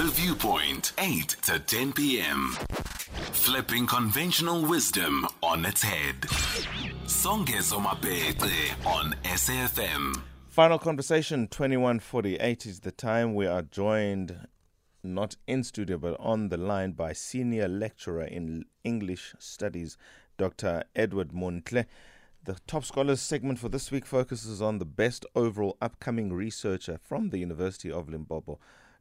The Viewpoint, 8 to 10 p.m. Flipping conventional wisdom on its head. Songezo Mapete on SAFM. Final conversation 2148 is the time. We are joined not in studio but on the line by senior lecturer in English studies, Dr. Edward Montle. The Top Scholars segment for this week focuses on the best overall upcoming researcher from the University of Limpopo.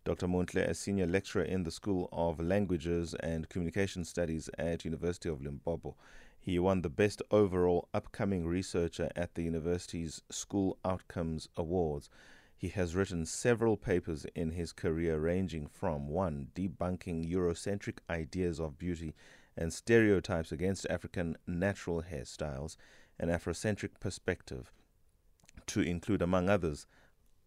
Dr. Montle, a senior lecturer in the School of Languages and Communication Studies at University of Limpopo. He won the best overall upcoming researcher at the university's School Outcomes Awards. He has written several papers in his career ranging from 1. Debunking Eurocentric ideas of beauty and stereotypes against African natural hairstyles, an Afrocentric perspective, to include, among others,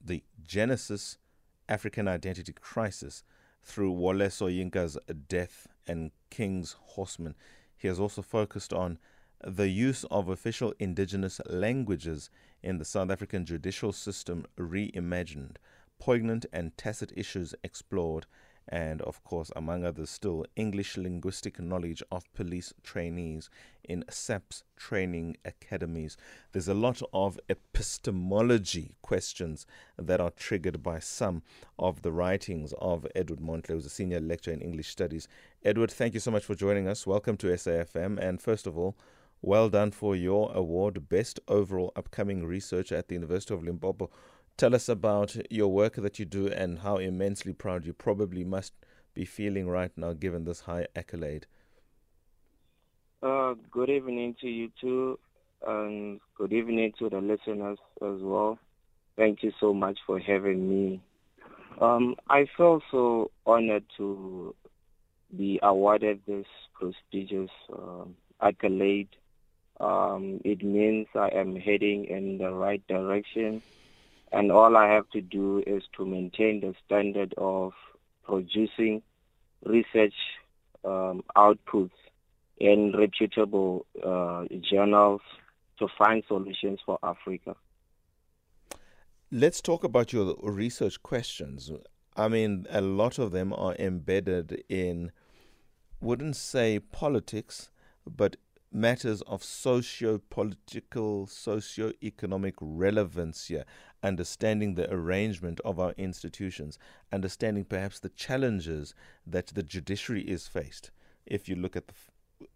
the Genesis African Identity Crisis through Wole Soyinka's Death and King's Horseman. He has also focused on the use of official indigenous languages in the South African judicial system reimagined, poignant and tacit issues explored, and of course, among others, still English linguistic knowledge of police trainees in SAPS training academies. There's a lot of epistemology questions that are triggered by some of the writings of Edward Montle, who's a senior lecturer in English studies. Edward, thank you so much for joining us. Welcome to SAFM. And first of all, well done for your award, Best Overall Upcoming Researcher at the University of Limpopo. Tell us about your work that you do and how immensely proud you probably must be feeling right now given this high accolade. Uh, good evening to you too, and good evening to the listeners as well. Thank you so much for having me. Um, I feel so honored to be awarded this prestigious uh, accolade. Um, it means I am heading in the right direction and all I have to do is to maintain the standard of producing research um, outputs in reputable uh, journals to find solutions for Africa. Let's talk about your research questions. I mean, a lot of them are embedded in, wouldn't say politics, but matters of socio political, socio economic relevance here, understanding the arrangement of our institutions, understanding perhaps the challenges that the judiciary is faced. If you look at the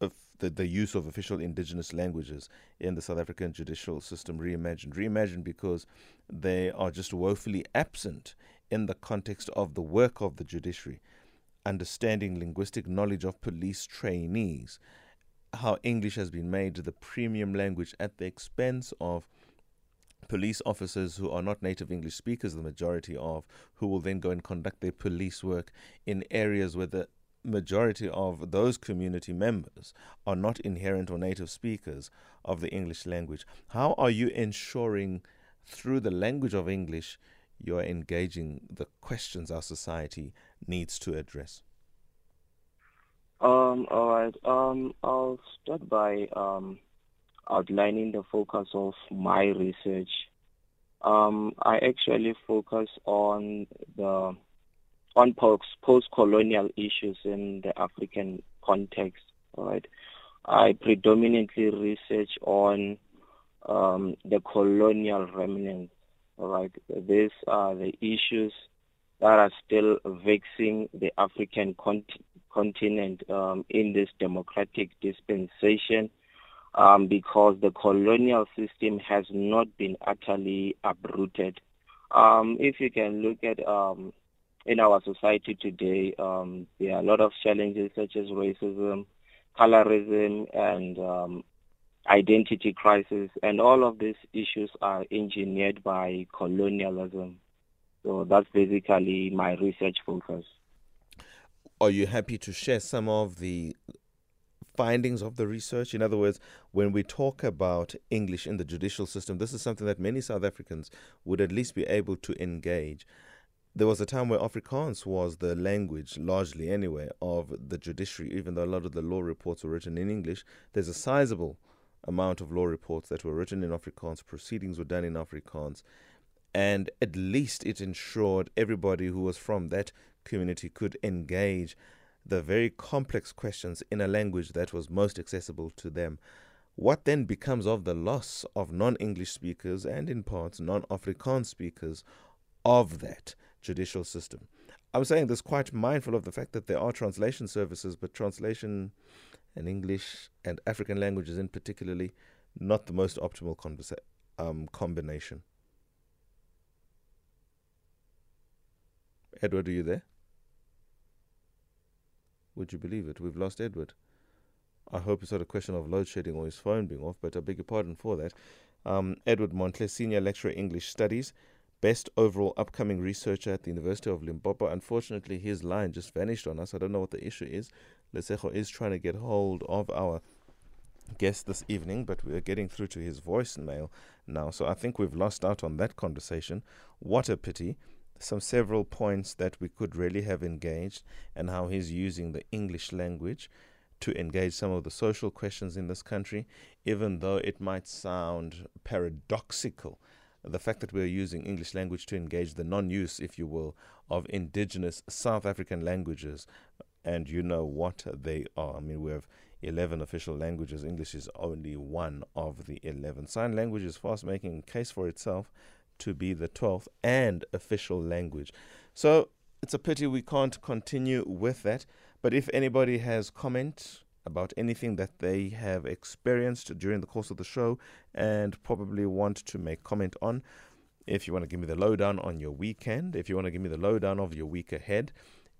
of the, the use of official indigenous languages in the South African judicial system reimagined. Reimagined because they are just woefully absent in the context of the work of the judiciary. Understanding linguistic knowledge of police trainees, how English has been made the premium language at the expense of police officers who are not native English speakers, the majority of, who will then go and conduct their police work in areas where the majority of those community members are not inherent or native speakers of the English language. How are you ensuring through the language of English you are engaging the questions our society needs to address? Um, all right. Um, I'll start by um, outlining the focus of my research. Um, I actually focus on the on post colonial issues in the African context. All right. I predominantly research on um, the colonial remnants. All right. These are the issues that are still vexing the African continent continent um, in this democratic dispensation um, because the colonial system has not been utterly uprooted. Um, if you can look at um, in our society today, um, there are a lot of challenges such as racism, colorism, and um, identity crisis, and all of these issues are engineered by colonialism. So that's basically my research focus are you happy to share some of the findings of the research? In other words, when we talk about English in the judicial system, this is something that many South Africans would at least be able to engage. There was a time where Afrikaans was the language, largely anyway, of the judiciary, even though a lot of the law reports were written in English. There's a sizable amount of law reports that were written in Afrikaans, proceedings were done in Afrikaans. And at least it ensured everybody who was from that community could engage the very complex questions in a language that was most accessible to them. What then becomes of the loss of non English speakers and, in parts, non Afrikaans speakers of that judicial system? I'm saying this quite mindful of the fact that there are translation services, but translation in English and African languages in particularly, not the most optimal conversa- um, combination. Edward, are you there? Would you believe it? We've lost Edward. I hope it's not a question of load shedding or his phone being off, but I beg your pardon for that. Um, Edward Montle, Senior Lecturer English Studies, Best Overall Upcoming Researcher at the University of Limpopo. Unfortunately, his line just vanished on us. I don't know what the issue is. Lesego is trying to get hold of our guest this evening, but we're getting through to his voicemail now. So I think we've lost out on that conversation. What a pity some several points that we could really have engaged and how he's using the English language to engage some of the social questions in this country, even though it might sound paradoxical. The fact that we're using English language to engage the non use, if you will, of indigenous South African languages, and you know what they are. I mean, we have 11 official languages. English is only one of the 11. Sign language is fast making a case for itself to be the 12th and official language. So it's a pity we can't continue with that. But if anybody has comment about anything that they have experienced during the course of the show and probably want to make comment on, if you want to give me the lowdown on your weekend, if you want to give me the lowdown of your week ahead,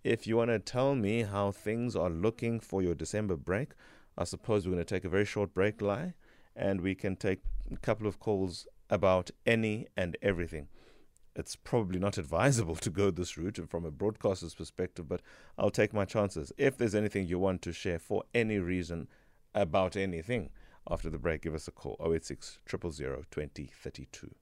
if you want to tell me how things are looking for your December break, I suppose we're going to take a very short break, Lie, and we can take a couple of calls about any and everything. It's probably not advisable to go this route from a broadcaster's perspective, but I'll take my chances. If there's anything you want to share for any reason about anything, after the break, give us a call 086 000 2032.